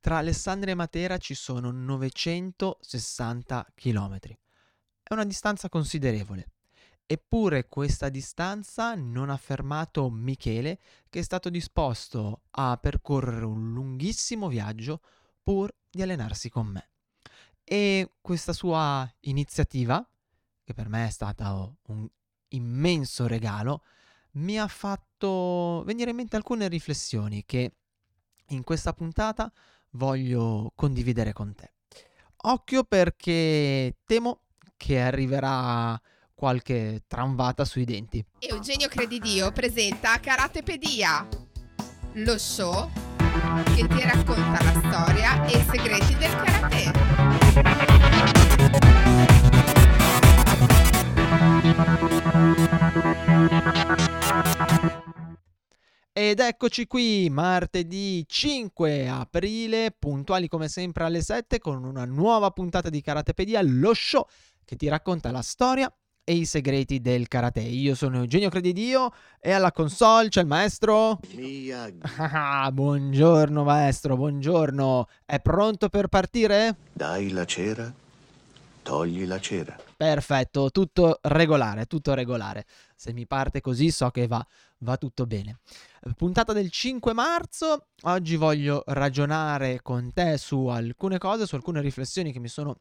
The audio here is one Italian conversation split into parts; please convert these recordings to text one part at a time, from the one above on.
Tra Alessandria e Matera ci sono 960 km. È una distanza considerevole. Eppure questa distanza non ha fermato Michele, che è stato disposto a percorrere un lunghissimo viaggio pur di allenarsi con me. E questa sua iniziativa, che per me è stata un immenso regalo, mi ha fatto venire in mente alcune riflessioni che in questa puntata voglio condividere con te. Occhio perché temo che arriverà qualche tramvata sui denti. Eugenio Credidio presenta Karatepedia, lo show che ti racconta la storia e i segreti del karate. Ed eccoci qui, martedì 5 aprile, puntuali come sempre alle 7 con una nuova puntata di Karatepedia, lo show che ti racconta la storia e i segreti del karate. Io sono Eugenio Credidio e alla console c'è il maestro. Ah, buongiorno maestro, buongiorno. È pronto per partire? Dai la cera, togli la cera. Perfetto, tutto regolare, tutto regolare. Se mi parte così so che va, va tutto bene. Puntata del 5 marzo, oggi voglio ragionare con te su alcune cose, su alcune riflessioni che mi sono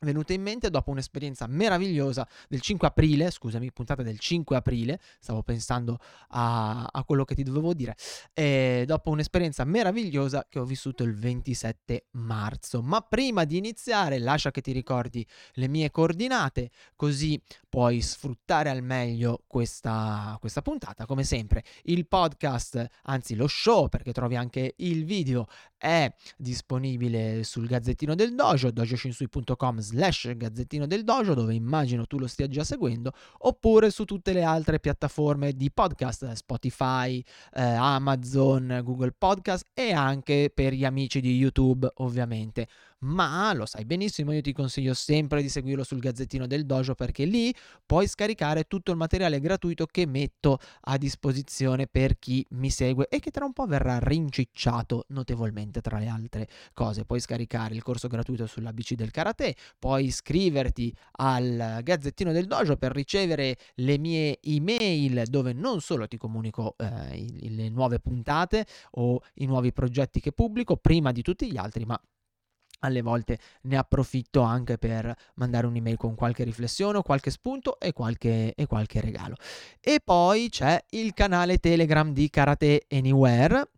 venute in mente dopo un'esperienza meravigliosa del 5 aprile, scusami, puntata del 5 aprile, stavo pensando a, a quello che ti dovevo dire, e dopo un'esperienza meravigliosa che ho vissuto il 27 marzo. Ma prima di iniziare, lascia che ti ricordi le mie coordinate, così puoi sfruttare al meglio questa, questa puntata. Come sempre, il podcast, anzi lo show, perché trovi anche il video, è disponibile sul Gazzettino del Dojo, dojoshinsui.com slash Gazzettino del Dojo, dove immagino tu lo stia già seguendo, oppure su tutte le altre piattaforme di podcast, Spotify, eh, Amazon, Google Podcast e anche per gli amici di YouTube, ovviamente ma lo sai benissimo, io ti consiglio sempre di seguirlo sul Gazzettino del Dojo perché lì puoi scaricare tutto il materiale gratuito che metto a disposizione per chi mi segue e che tra un po' verrà rincicciato notevolmente tra le altre cose. Puoi scaricare il corso gratuito sull'ABC del karate, puoi iscriverti al Gazzettino del Dojo per ricevere le mie email dove non solo ti comunico eh, le nuove puntate o i nuovi progetti che pubblico prima di tutti gli altri, ma alle volte ne approfitto anche per mandare un'email con qualche riflessione o qualche spunto e qualche, e qualche regalo. E poi c'è il canale Telegram di Karate Anywhere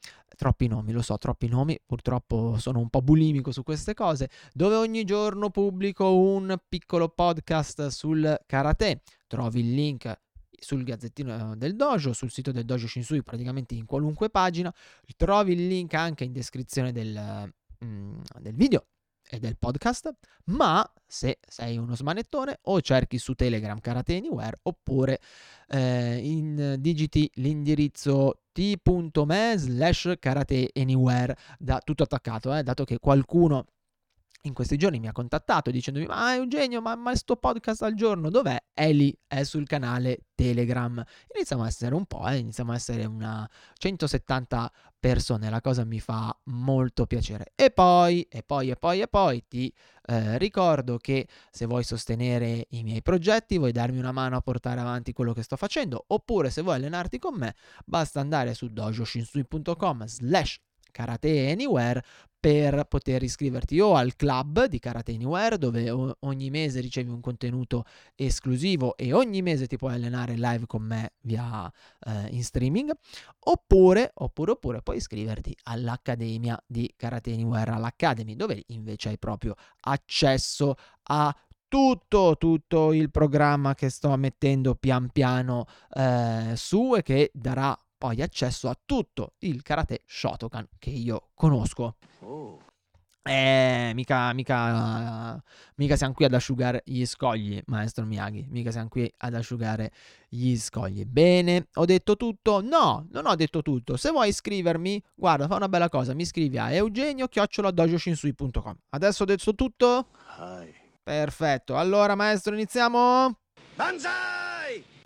troppi nomi, lo so, troppi nomi, purtroppo sono un po' bulimico su queste cose, dove ogni giorno pubblico un piccolo podcast sul karate. Trovi il link sul gazzettino del dojo, sul sito del dojo Shinsui, praticamente in qualunque pagina. Trovi il link anche in descrizione del, mm, del video e del podcast, ma se sei uno smanettone o cerchi su Telegram Karate Anywhere oppure eh, in, digiti l'indirizzo t.me slash Karate Anywhere da tutto attaccato, eh, dato che qualcuno in questi giorni mi ha contattato dicendomi ma Eugenio ma, ma sto podcast al giorno dov'è? È lì, è sul canale Telegram iniziamo a essere un po', eh, iniziamo a essere una 170 persone, la cosa mi fa molto piacere e poi, e poi, e poi, e poi ti eh, ricordo che se vuoi sostenere i miei progetti, vuoi darmi una mano a portare avanti quello che sto facendo oppure se vuoi allenarti con me basta andare su dojoshinsui.com slash Karate Anywhere per poter iscriverti o al club di Karate Anywhere dove ogni mese ricevi un contenuto esclusivo e ogni mese ti puoi allenare live con me via eh, in streaming oppure, oppure, oppure puoi iscriverti all'Accademia di Karate Anywhere all'Academy dove invece hai proprio accesso a tutto, tutto il programma che sto mettendo pian piano eh, su e che darà poi accesso a tutto il karate Shotokan che io conosco. Oh. Eh, mica, mica, mica siamo qui ad asciugare gli scogli, maestro Miyagi. Mica siamo qui ad asciugare gli scogli. Bene, ho detto tutto? No, non ho detto tutto. Se vuoi iscrivermi, guarda, fa una bella cosa. Mi iscrivi a eugenio-dojoshinsui.com. Adesso ho detto tutto? Hai. Perfetto. Allora, maestro, iniziamo? Banzai!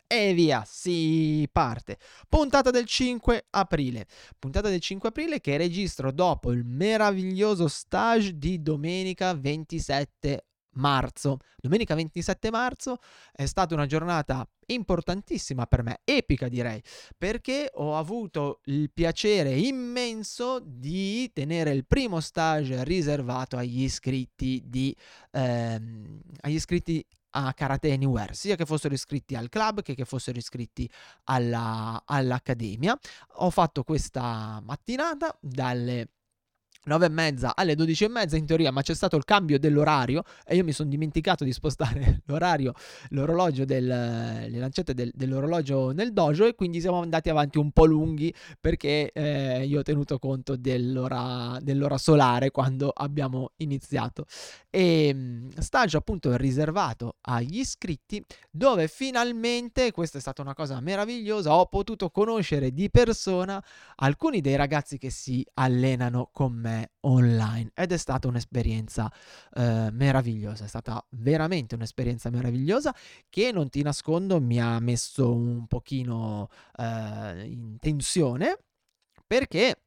E via, si parte. Puntata del 5 aprile. Puntata del 5 aprile che registro dopo il meraviglioso stage di domenica 27 marzo. Domenica 27 marzo è stata una giornata importantissima per me, epica direi, perché ho avuto il piacere immenso di tenere il primo stage riservato agli iscritti di ehm, agli iscritti a Karate Anywhere, sia che fossero iscritti al club che che fossero iscritti alla, all'accademia. Ho fatto questa mattinata dalle 9 e mezza alle 12 e mezza in teoria, ma c'è stato il cambio dell'orario e io mi sono dimenticato di spostare l'orario, l'orologio del, le lancette del, dell'orologio nel dojo e quindi siamo andati avanti un po' lunghi perché eh, io ho tenuto conto dell'ora, dell'ora solare quando abbiamo iniziato. E mm, stage appunto riservato agli iscritti dove finalmente, questa è stata una cosa meravigliosa, ho potuto conoscere di persona alcuni dei ragazzi che si allenano con me online ed è stata un'esperienza eh, meravigliosa, è stata veramente un'esperienza meravigliosa che non ti nascondo mi ha messo un pochino eh, in tensione perché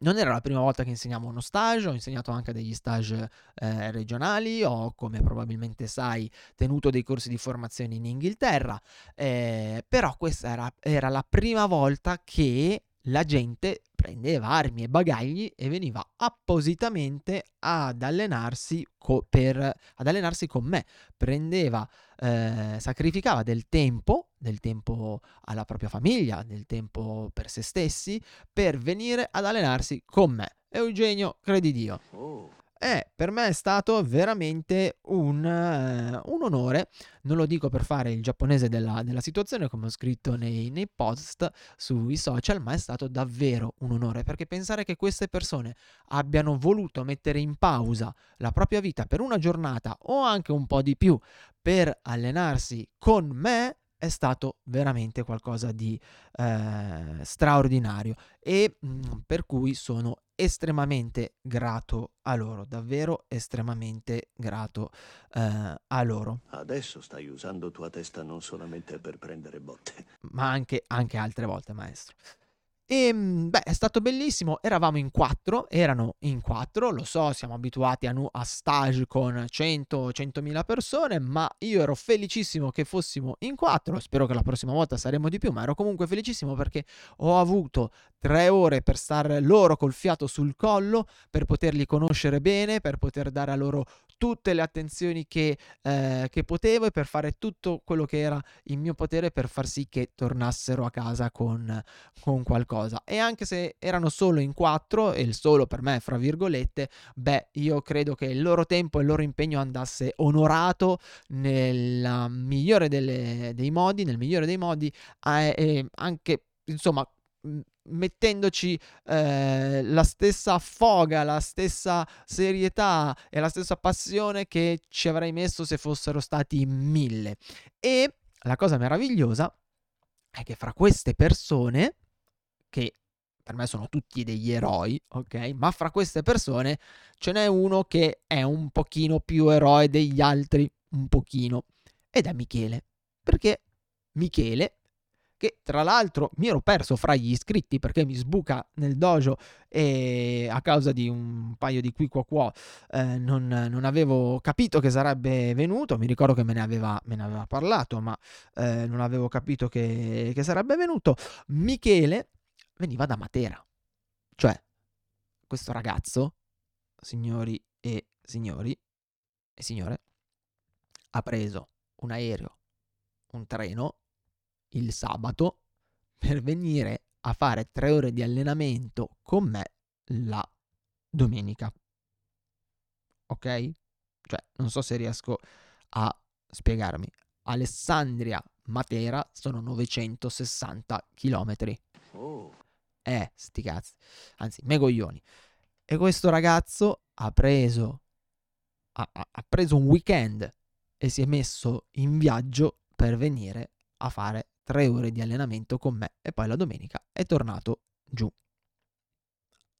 non era la prima volta che insegniamo uno stage, ho insegnato anche degli stage eh, regionali, ho come probabilmente sai tenuto dei corsi di formazione in Inghilterra, eh, però questa era, era la prima volta che la gente prendeva armi e bagagli e veniva appositamente ad allenarsi, co- per, ad allenarsi con me. Prendeva, eh, sacrificava del tempo, del tempo alla propria famiglia, del tempo per se stessi, per venire ad allenarsi con me. Eugenio, credi Dio. Oh. E per me è stato veramente un, uh, un, onore, non lo dico per fare il giapponese della, della situazione come ho scritto nei, nei, post sui social, ma è stato davvero un onore perché pensare che queste persone abbiano voluto mettere in pausa la propria vita per una giornata o anche un po' di più per allenarsi con me è stato veramente qualcosa di eh, straordinario. E mh, mm, per cui sono estremamente grato a loro, davvero estremamente grato eh, a loro. Adesso stai usando tua testa non solamente per prendere botte, ma anche, anche altre volte, maestro. E ehm, beh, è stato bellissimo. Eravamo in quattro, erano in quattro, lo so, siamo abituati a, nu- a stage con 100-100.000 persone, ma io ero felicissimo che fossimo in quattro. Spero che la prossima volta saremo di più, ma ero comunque felicissimo perché ho avuto tre ore per stare loro col fiato sul collo, per poterli conoscere bene, per poter dare a loro tutte le attenzioni che, eh, che, potevo e per fare tutto quello che era in mio potere per far sì che tornassero a casa con, con qualcosa. E anche se erano solo in quattro, e il solo per me, fra virgolette, beh, io credo che il loro tempo e il loro impegno andasse onorato nel migliore delle, dei modi, nel migliore dei modi, eh, e anche insomma mettendoci eh, la stessa foga, la stessa serietà e la stessa passione che ci avrei messo se fossero stati mille. E la cosa meravigliosa è che fra queste persone, che per me sono tutti degli eroi, ok? Ma fra queste persone ce n'è uno che è un pochino più eroe degli altri, un pochino, ed è Michele. Perché Michele che tra l'altro mi ero perso fra gli iscritti perché mi sbuca nel dojo e a causa di un paio di qui qua qua eh, non, non, avevo capito che sarebbe venuto, mi ricordo che me ne aveva, me ne aveva parlato ma eh, non avevo capito che, che sarebbe venuto. Michele veniva da Matera, cioè questo ragazzo, signori e signori e signore, ha preso un aereo, un treno il sabato per venire a fare tre ore di allenamento con me la domenica. Ok? Cioè, non so se riesco a spiegarmi. Alessandria Matera sono 960 km. Oh. Eh, sti cazzi. Anzi, megoglioni. E questo ragazzo ha preso ha, ha preso un weekend e si è messo in viaggio per venire a fare tre ore di allenamento con me e poi la domenica è tornato giù.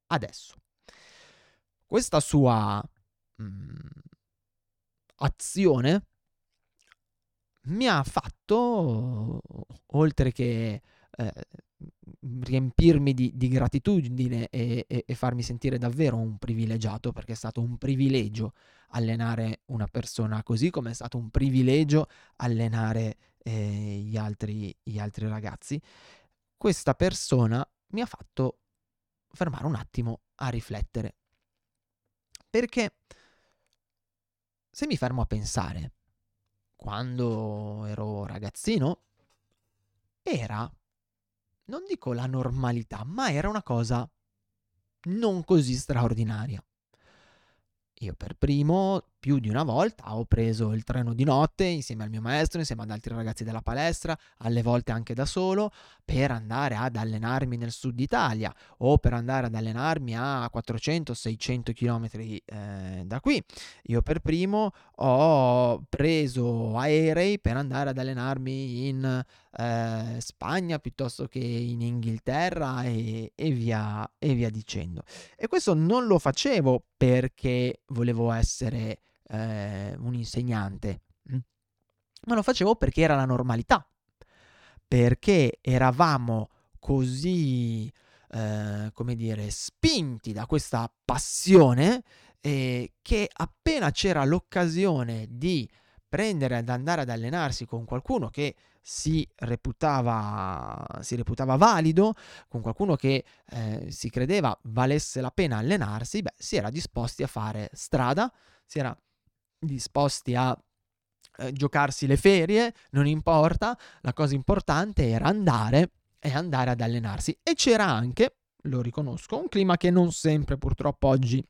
Adesso, questa sua mh, mm, azione mi ha fatto, oltre che eh, riempirmi di, di gratitudine e, e, e, farmi sentire davvero un privilegiato, perché è stato un privilegio allenare una persona così, come è stato un privilegio allenare eh, gli, altri, gli altri ragazzi, questa persona mi ha fatto fermare un attimo a riflettere. Perché se mi fermo a pensare, quando ero ragazzino, era non dico la normalità, ma era una cosa non così straordinaria. Io per primo più di una volta ho preso il treno di notte insieme al mio maestro, insieme ad altri ragazzi della palestra, alle volte anche da solo, per andare ad allenarmi nel sud Italia o per andare ad allenarmi a 400-600 km eh, da qui. Io per primo ho preso aerei per andare ad allenarmi in eh, Spagna piuttosto che in Inghilterra e, e, via, e via dicendo. E questo non lo facevo perché volevo essere eh, un insegnante, mm. ma lo facevo perché era la normalità, perché eravamo così, eh, come dire, spinti da questa passione eh, che appena c'era l'occasione di prendere ad andare ad allenarsi con qualcuno che si reputava, si reputava valido, con qualcuno che eh, si credeva valesse la pena allenarsi, beh, si era disposti a fare strada, si era disposti a eh, giocarsi le ferie, non importa, la cosa importante era andare e andare ad allenarsi. E c'era anche, lo riconosco, un clima che non sempre purtroppo oggi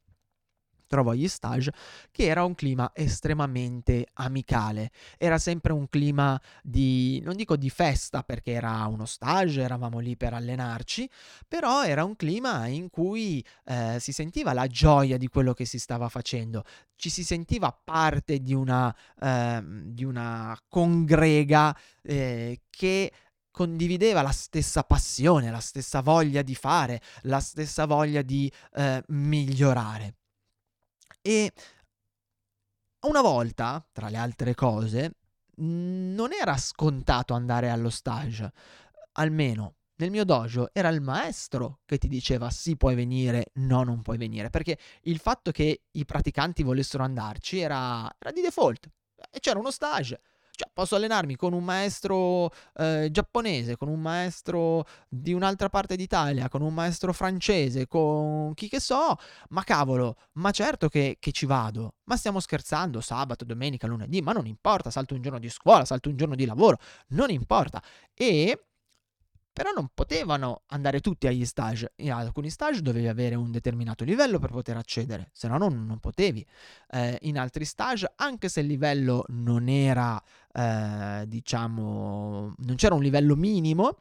trovo agli stage, che era un clima estremamente amicale. Era sempre un clima di, non dico di festa perché era uno stage, eravamo lì per allenarci, però era un clima in cui eh, si sentiva la gioia di quello che si stava facendo, ci si sentiva parte di una, eh, di una congrega eh, che condivideva la stessa passione, la stessa voglia di fare, la stessa voglia di eh, migliorare. E una volta, tra le altre cose, non era scontato andare allo stage. Almeno nel mio dojo era il maestro che ti diceva sì puoi venire, no non puoi venire, perché il fatto che i praticanti volessero andarci era, era di default. E c'era uno stage, cioè, posso allenarmi con un maestro eh, giapponese, con un maestro di un'altra parte d'Italia, con un maestro francese, con chi che so, ma cavolo, ma certo che, che ci vado. Ma stiamo scherzando, sabato, domenica, lunedì, ma non importa, salto un giorno di scuola, salto un giorno di lavoro, non importa. E però non potevano andare tutti agli stage. In alcuni stage dovevi avere un determinato livello per poter accedere, se no non, non potevi. Eh, in altri stage, anche se il livello non era, eh, diciamo, non c'era un livello minimo,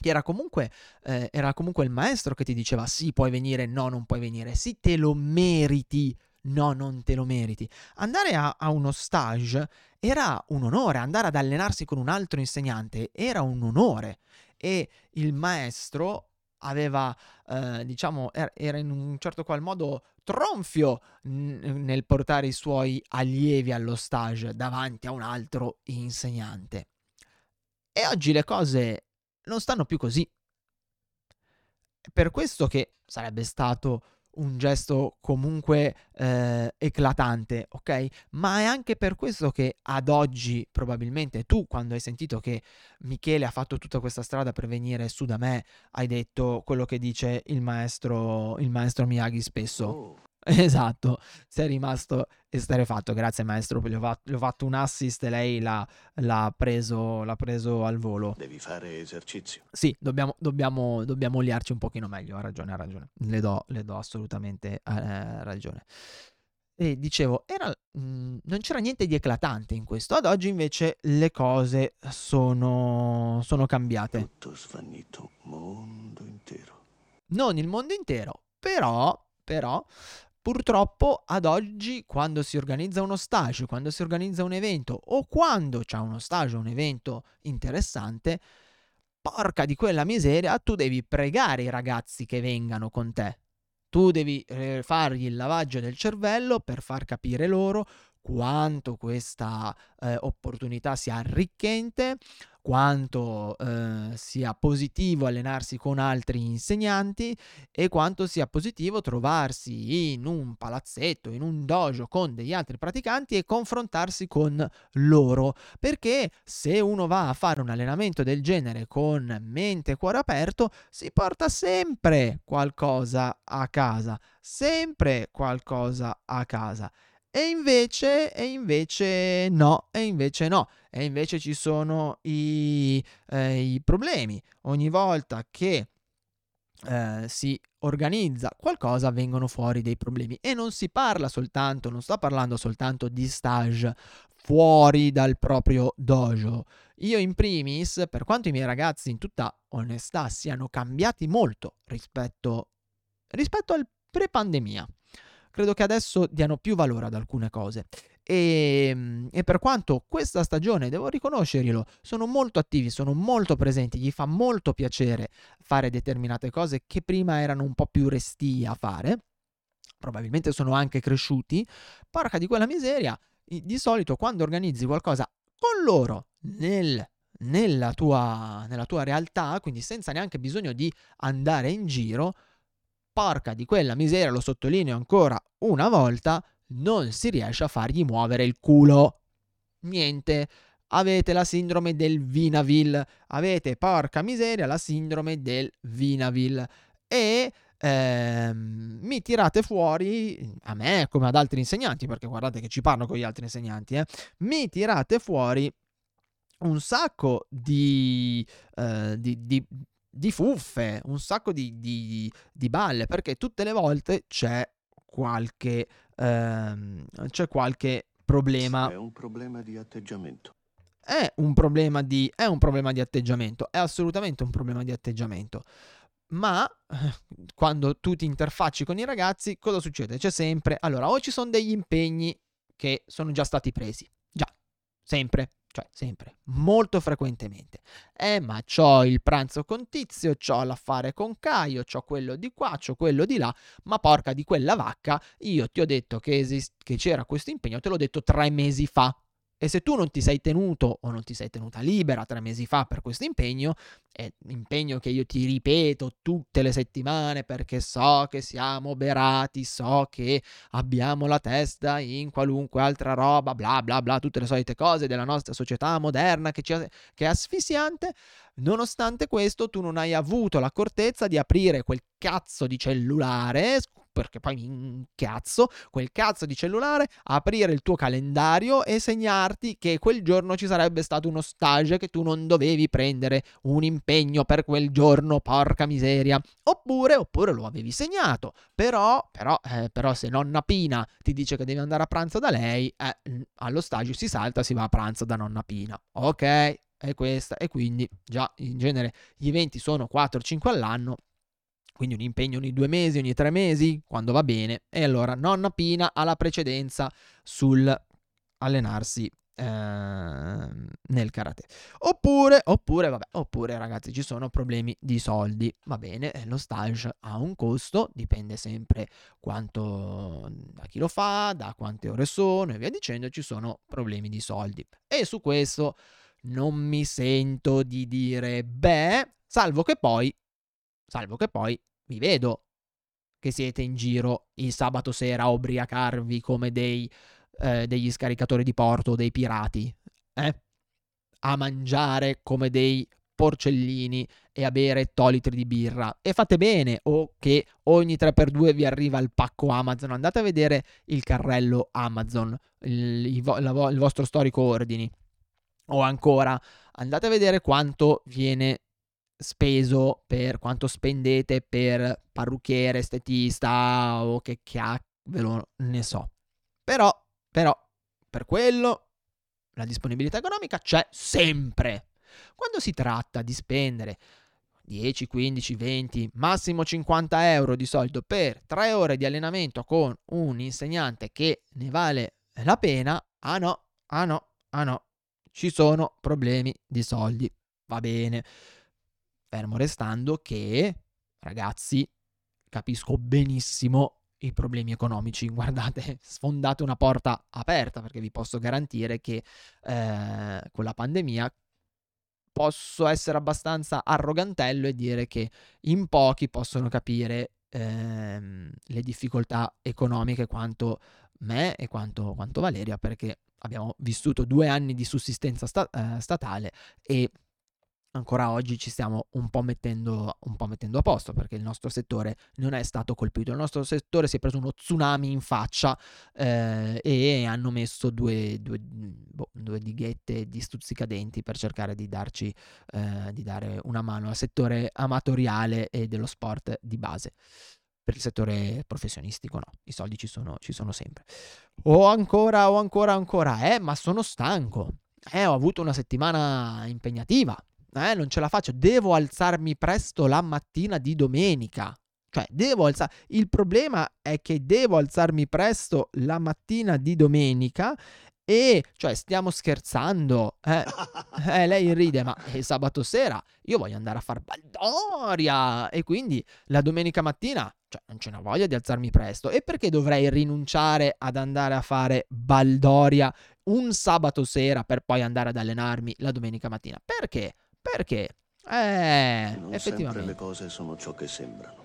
era comunque, eh, era comunque il maestro che ti diceva sì, puoi venire, no, non puoi venire, sì, te lo meriti, no, non te lo meriti. Andare a, a uno stage era un onore, andare ad allenarsi con un altro insegnante era un onore e il maestro aveva, eh, diciamo, era in un certo qual modo tronfio nel portare i suoi allievi allo stage davanti a un altro insegnante. E oggi le cose non stanno più così. Per questo che sarebbe stato un gesto comunque eh, eclatante, ok? Ma è anche per questo che ad oggi probabilmente tu quando hai sentito che Michele ha fatto tutta questa strada per venire su da me, hai detto quello che dice il maestro, il maestro Miyagi spesso. Oh. Esatto, sei rimasto esterefatto, grazie maestro, gli ho, fatto, gli ho fatto un assist e lei l'ha, l'ha, preso, l'ha, preso, al volo. Devi fare esercizio. Sì, dobbiamo, dobbiamo, dobbiamo liarci un pochino meglio, ha ragione, ha ragione, le do, le do assolutamente eh, ragione. E dicevo, era, mh, mm, non c'era niente di eclatante in questo, ad oggi invece le cose sono, sono cambiate. Tutto svanito, mondo intero. Non il mondo intero, però, però Purtroppo ad oggi quando si organizza uno stage, quando si organizza un evento o quando c'è uno stage, un evento interessante, porca di quella miseria, tu devi pregare i ragazzi che vengano con te. Tu devi eh, fargli il lavaggio del cervello per far capire loro quanto questa eh, opportunità sia arricchente, quanto eh, sia positivo allenarsi con altri insegnanti e quanto sia positivo trovarsi in un palazzetto, in un dojo con degli altri praticanti e confrontarsi con loro. Perché se uno va a fare un allenamento del genere con mente e cuore aperto, si porta sempre qualcosa a casa, sempre qualcosa a casa. E invece, e invece no, e invece no, e invece ci sono i, eh, i problemi. Ogni volta che eh, si organizza qualcosa vengono fuori dei problemi e non si parla soltanto, non sto parlando soltanto di stage fuori dal proprio dojo. Io in primis, per quanto i miei ragazzi in tutta onestà siano cambiati molto rispetto, rispetto al pre-pandemia, credo che adesso diano più valore ad alcune cose. E, ehm, e, per quanto questa stagione, devo riconoscerglielo, sono molto attivi, sono molto presenti, gli fa molto piacere fare determinate cose che prima erano un po' più restii a fare, probabilmente sono anche cresciuti, porca di quella miseria, di solito quando organizzi qualcosa con loro nel nella tua, nella tua, realtà, quindi senza neanche bisogno di andare in giro, porca di quella miseria, lo sottolineo ancora una volta, non si riesce a fargli muovere il culo. Niente. Avete la sindrome del Vinaville. Avete, porca miseria, la sindrome del Vinaville. E ehm, mi tirate fuori, a me come ad altri insegnanti, perché guardate che ci parlo con gli altri insegnanti, eh, mi tirate fuori un sacco di, eh, di, di, di fuffe, un sacco di, di, di, balle, perché tutte le volte c'è qualche, ehm, c'è qualche problema. È un problema di atteggiamento. È un problema di, è un problema di atteggiamento, è assolutamente un problema di atteggiamento. Ma quando tu ti interfacci con i ragazzi, cosa succede? C'è sempre, allora, o ci sono degli impegni che sono già stati presi, già, sempre, cioè sempre, molto frequentemente. Eh, ma c'ho il pranzo con Tizio, c'ho l'affare con Caio, c'ho quello di qua, c'ho quello di là, ma porca di quella vacca, io ti ho detto che, esist- che c'era questo impegno, te l'ho detto tre mesi fa. E se tu non ti sei tenuto o non ti sei tenuta libera tre mesi fa per questo impegno, è impegno che io ti ripeto tutte le settimane perché so che siamo berati, so che abbiamo la testa in qualunque altra roba, bla bla bla, tutte le solite cose della nostra società moderna che, ci, che è asfissiante, nonostante questo tu non hai avuto l'accortezza di aprire quel cazzo di cellulare, perché poi mi incazzo, quel cazzo di cellulare, aprire il tuo calendario e segnarti che quel giorno ci sarebbe stato uno stage che tu non dovevi prendere un impegno per quel giorno, porca miseria. Oppure, oppure lo avevi segnato, però, però, eh, però se nonna Pina ti dice che devi andare a pranzo da lei, eh, allo stage si salta, si va a pranzo da nonna Pina. Ok, è questa e quindi già in genere gli eventi sono 4-5 all'anno quindi un impegno ogni due mesi, ogni tre mesi, quando va bene. E allora nonna Pina ha la precedenza sul allenarsi eh, nel karate. Oppure, oppure, vabbè, oppure ragazzi ci sono problemi di soldi. Va bene, lo stage ha un costo, dipende sempre quanto da chi lo fa, da quante ore sono e via dicendo, ci sono problemi di soldi. E su questo non mi sento di dire beh, salvo che poi salvo che poi vi vedo che siete in giro il sabato sera a ubriacarvi come dei, eh, degli scaricatori di porto, dei pirati, eh? a mangiare come dei porcellini e a bere tolitri di birra. E fate bene, o che ogni 3x2 vi arriva il pacco Amazon. Andate a vedere il carrello Amazon, il, il, il, vostro storico ordini. O ancora, andate a vedere quanto viene speso per quanto spendete per parrucchiere, estetista o che cavolo ne so. Però, però, per quello la disponibilità economica c'è sempre. Quando si tratta di spendere 10, 15, 20, massimo 50 euro di solito per 3 ore di allenamento con un insegnante che ne vale la pena, ah no, ah no, ah no, ci sono problemi di soldi. Va bene. Fermo restando che, ragazzi, capisco benissimo i problemi economici. Guardate, sfondate una porta aperta perché vi posso garantire che eh, con la pandemia posso essere abbastanza arrogantello e dire che in pochi possono capire ehm, le difficoltà economiche quanto me e quanto, quanto, Valeria perché abbiamo vissuto due anni di sussistenza sta- eh, statale e ancora oggi ci stiamo un po, mettendo, un po' mettendo a posto perché il nostro settore non è stato colpito. Il nostro settore si è preso uno tsunami in faccia eh, e hanno messo due, due, boh, due, dighette di stuzzicadenti per cercare di darci eh, di dare una mano al settore amatoriale e dello sport di base. Per il settore professionistico no, i soldi ci sono, ci sono sempre. O ancora, o ancora, ancora, eh, ma sono stanco. Eh, ho avuto una settimana impegnativa eh, non ce la faccio, devo alzarmi presto la mattina di domenica. Cioè, devo alzare. Il problema è che devo alzarmi presto la mattina di domenica e, cioè, stiamo scherzando. Eh, eh, lei ride, ma è sabato sera io voglio andare a far baldoria. E quindi la domenica mattina, cioè, non ce n'ho voglia di alzarmi presto. E perché dovrei rinunciare ad andare a fare baldoria un sabato sera per poi andare ad allenarmi la domenica mattina? Perché? Perché? Eh, non effettivamente. le cose sono ciò che sembrano.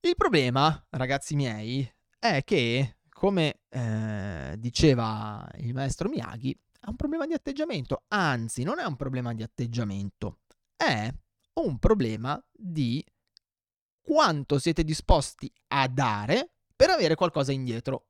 Il problema, ragazzi miei, è che, come eh, diceva il maestro Miyagi, è un problema di atteggiamento. Anzi, non è un problema di atteggiamento, è un problema di quanto siete disposti a dare per avere qualcosa indietro.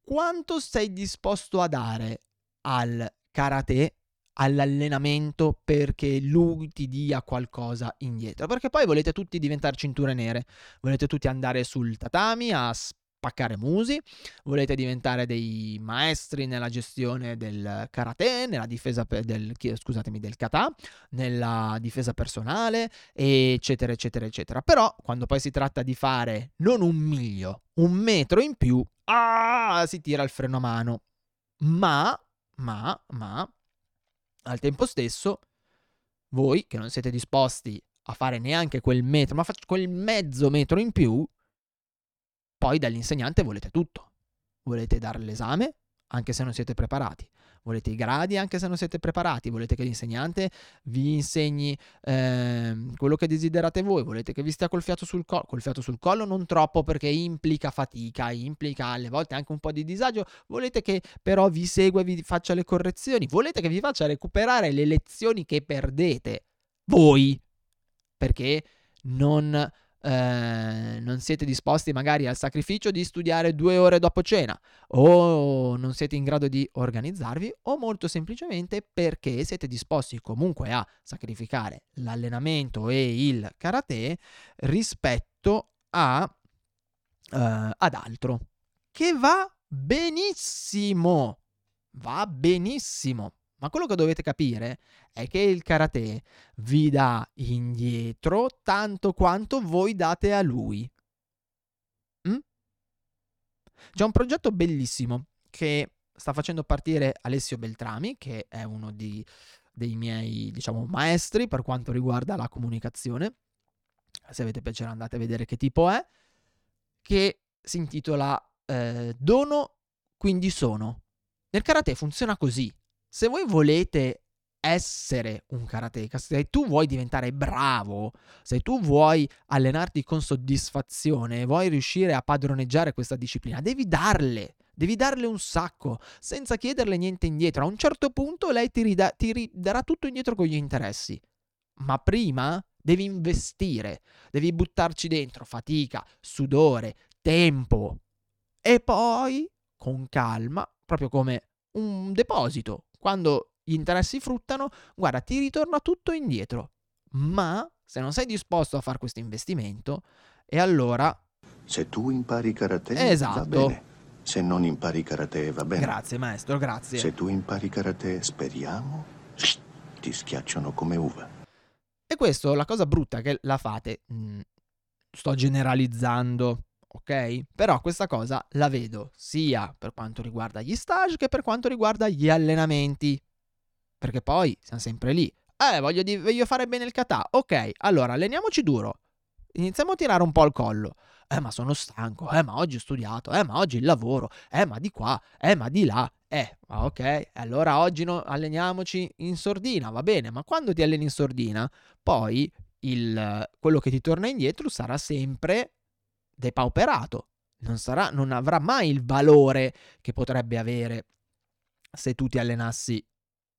Quanto sei disposto a dare al karate all'allenamento perché lui ti dia qualcosa indietro. Perché poi volete tutti diventare cinture nere, volete tutti andare sul tatami a spaccare musi, volete diventare dei maestri nella gestione del karate, nella difesa del, scusatemi, del kata, nella difesa personale, eccetera, eccetera, eccetera. Però quando poi si tratta di fare non un miglio, un metro in più, ah, si tira il freno a mano. Ma, ma, ma, al tempo stesso, voi che non siete disposti a fare neanche quel metro, ma quel mezzo metro in più, poi dall'insegnante volete tutto. Volete dare l'esame, anche se non siete preparati. Volete i gradi anche se non siete preparati, volete che l'insegnante vi insegni eh, quello che desiderate voi, volete che vi stia col fiato sul collo, col fiato sul collo? Non troppo perché implica fatica, implica alle volte anche un po' di disagio, volete che però vi segua e vi faccia le correzioni, volete che vi faccia recuperare le lezioni che perdete voi, perché non eh, non siete disposti magari al sacrificio di studiare due ore dopo cena o non siete in grado di organizzarvi o molto semplicemente perché siete disposti comunque a sacrificare l'allenamento e il karate rispetto a, uh, ad altro. Che va benissimo va benissimo ma quello che dovete capire è che il karate vi dà indietro tanto quanto voi date a lui. Mm? C'è un progetto bellissimo che sta facendo partire Alessio Beltrami, che è uno di, dei miei, diciamo, maestri per quanto riguarda la comunicazione. Se avete piacere andate a vedere che tipo è, che si intitola eh, Dono, quindi sono. Nel karate funziona così se voi volete essere un karateka, se tu vuoi diventare bravo, se tu vuoi allenarti con soddisfazione, vuoi riuscire a padroneggiare questa disciplina, devi darle, devi darle un sacco, senza chiederle niente indietro. A un certo punto lei ti, rida- ti ridarà tutto indietro con gli interessi. Ma prima devi investire, devi buttarci dentro fatica, sudore, tempo. E poi, con calma, proprio come un deposito, quando gli interessi fruttano, guarda, ti ritorna tutto indietro. Ma se non sei disposto a fare questo investimento, e allora... Se tu impari karate, esatto. va bene. Se non impari karate, va bene. Grazie, maestro, grazie. Se tu impari karate, speriamo, ti schiacciano come uva. E questo, la cosa brutta che la fate, mh, mm, sto generalizzando, ok? Però questa cosa la vedo sia per quanto riguarda gli stage che per quanto riguarda gli allenamenti. Perché poi siamo sempre lì. Eh, voglio, di- voglio fare bene il kata. Ok, allora alleniamoci duro. Iniziamo a tirare un po' al collo. eh ma sono stanco, eh ma oggi ho studiato, eh ma oggi il lavoro, eh ma di qua, eh ma di là, eh, ok, allora oggi no, alleniamoci in sordina, va bene, ma quando ti alleni in sordina, poi il, quello che ti torna indietro sarà sempre depauperato, non, sarà, non avrà mai il valore che potrebbe avere se tu ti allenassi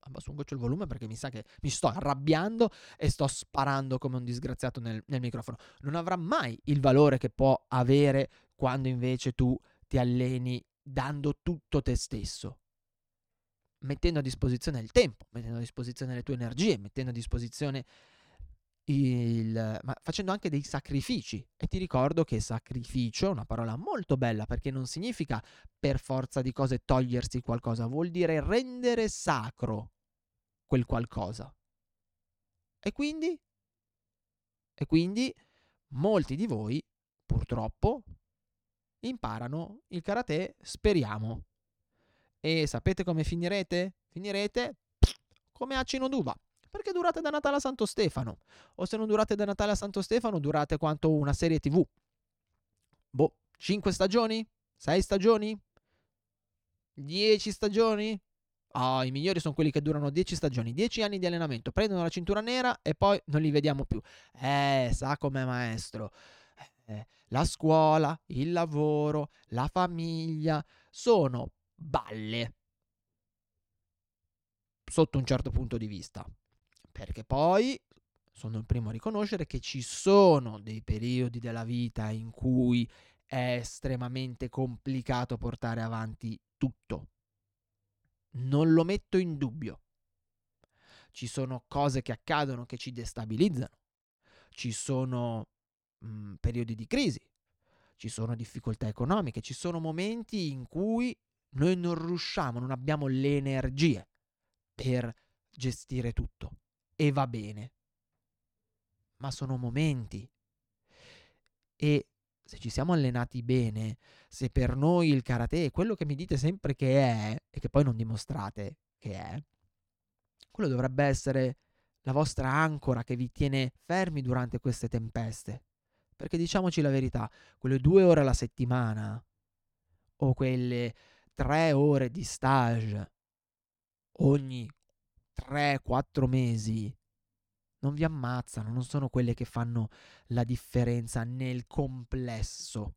abbasso un goccio il volume perché mi sa che mi sto arrabbiando e sto sparando come un disgraziato nel, nel, microfono. Non avrà mai il valore che può avere quando invece tu ti alleni dando tutto te stesso. Mettendo a disposizione il tempo, mettendo a disposizione le tue energie, mettendo a disposizione il, ma facendo anche dei sacrifici. E ti ricordo che sacrificio è una parola molto bella perché non significa per forza di cose togliersi qualcosa, vuol dire rendere sacro quel qualcosa. E quindi? E quindi molti di voi, purtroppo, imparano il karate, speriamo. E sapete come finirete? Finirete come acino d'uva. Perché durate da Natale a Santo Stefano. O se non durate da Natale a Santo Stefano, durate quanto una serie TV. Boh, 5 stagioni? 6 stagioni? 10 stagioni? Oh, i migliori sono quelli che durano 10 stagioni, 10 anni di allenamento, prendono la cintura nera e poi non li vediamo più. Eh, sa com'è maestro. Eh, la scuola, il lavoro, la famiglia sono balle sotto un certo punto di vista. Perché poi sono il primo a riconoscere che ci sono dei periodi della vita in cui è estremamente complicato portare avanti tutto non lo metto in dubbio. Ci sono cose che accadono che ci destabilizzano, ci sono mh, mm, periodi di crisi, ci sono difficoltà economiche, ci sono momenti in cui noi non riusciamo, non abbiamo le energie per gestire tutto. E va bene. Ma sono momenti. E se ci siamo allenati bene, se per noi il karate è quello che mi dite sempre che è e che poi non dimostrate che è, quello dovrebbe essere la vostra ancora che vi tiene fermi durante queste tempeste. Perché diciamoci la verità, quelle due ore alla settimana o quelle tre ore di stage ogni 3-4 mesi non vi ammazzano, non sono quelle che fanno la differenza nel complesso.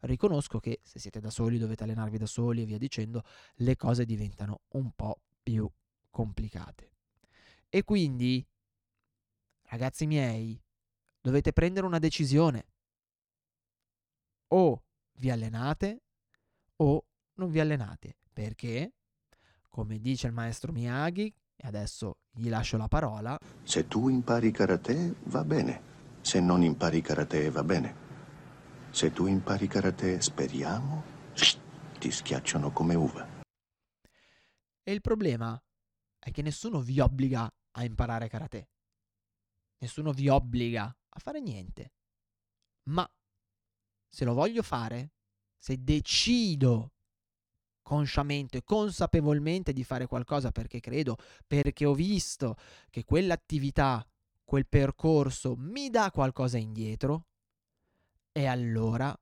Riconosco che se siete da soli dovete allenarvi da soli e via dicendo, le cose diventano un po' più complicate. E quindi, ragazzi miei, dovete prendere una decisione. O vi allenate o non vi allenate. Perché, come dice il maestro Miyagi, e adesso gli lascio la parola. Se tu impari karate, va bene. Se non impari karate, va bene. Se tu impari karate, speriamo, ti schiacciano come uva. E il problema è che nessuno vi obbliga a imparare karate. Nessuno vi obbliga a fare niente. Ma se lo voglio fare, se decido consciamente, consapevolmente di fare qualcosa perché credo, perché ho visto che quell'attività, quel percorso mi dà qualcosa indietro, e allora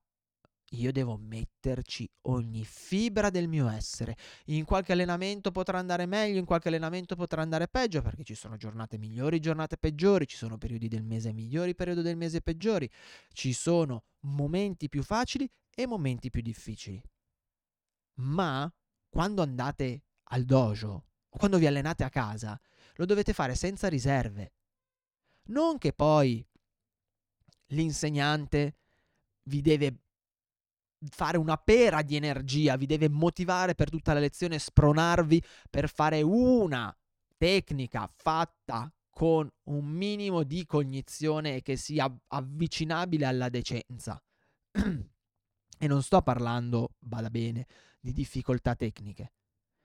io devo metterci ogni fibra del mio essere. In qualche allenamento potrà andare meglio, in qualche allenamento potrà andare peggio, perché ci sono giornate migliori, giornate peggiori, ci sono periodi del mese migliori, periodi del mese peggiori, ci sono momenti più facili e momenti più difficili ma quando andate al dojo o quando vi allenate a casa, lo dovete fare senza riserve. Non che poi l'insegnante vi deve fare una pera di energia, vi deve motivare per tutta la lezione, spronarvi per fare una tecnica fatta con un minimo di cognizione e che sia avvicinabile alla decenza. e non sto parlando, bada bene, di difficoltà tecniche.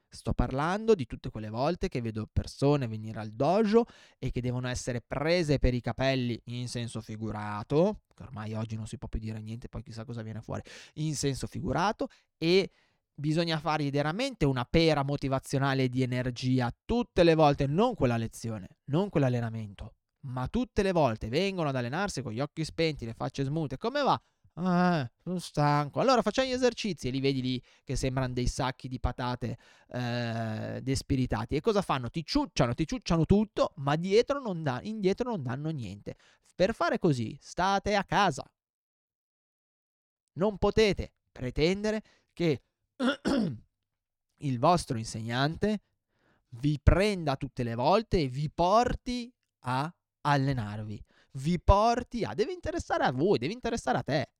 Sto parlando di tutte quelle volte che vedo persone venire al dojo e che devono essere prese per i capelli in senso figurato, che ormai oggi non si può più dire niente, poi chissà cosa viene fuori, in senso figurato e bisogna fargli veramente una pera motivazionale di energia tutte le volte, non quella lezione, non quell'allenamento, ma tutte le volte vengono ad allenarsi con gli occhi spenti, le facce smute, come va? Eh, sono stanco. Allora facciamo gli esercizi e li vedi lì che sembrano dei sacchi di patate eh, despiritati. E cosa fanno? Ti ciucciano, ti ciucciano tutto, ma dietro non da- indietro non danno niente. Per fare così, state a casa. Non potete pretendere che il vostro insegnante vi prenda tutte le volte e vi porti a allenarvi. Vi porti a... Deve interessare a voi, deve interessare a te.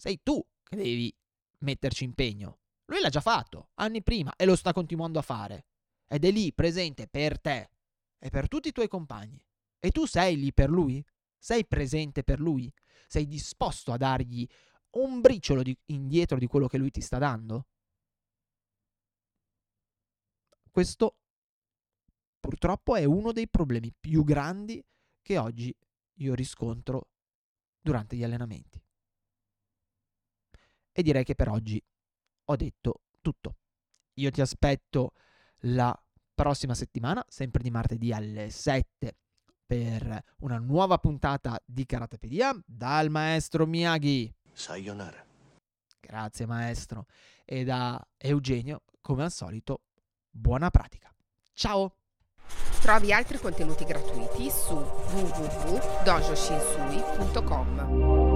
Sei tu che devi metterci impegno. Lui l'ha già fatto anni prima e lo sta continuando a fare. Ed è lì presente per te e per tutti i tuoi compagni. E tu sei lì per lui? Sei presente per lui? Sei disposto a dargli un briciolo di, indietro di quello che lui ti sta dando? Questo purtroppo è uno dei problemi più grandi che oggi io riscontro durante gli allenamenti. E direi che per oggi ho detto tutto. Io ti aspetto la prossima settimana, sempre di martedì alle 7 per una nuova puntata di Karatepedia dal maestro Miyagi. Sayonara. Grazie maestro. E da Eugenio, come al solito, buona pratica. Ciao! Trovi altri contenuti gratuiti su www.dojoshinsui.com.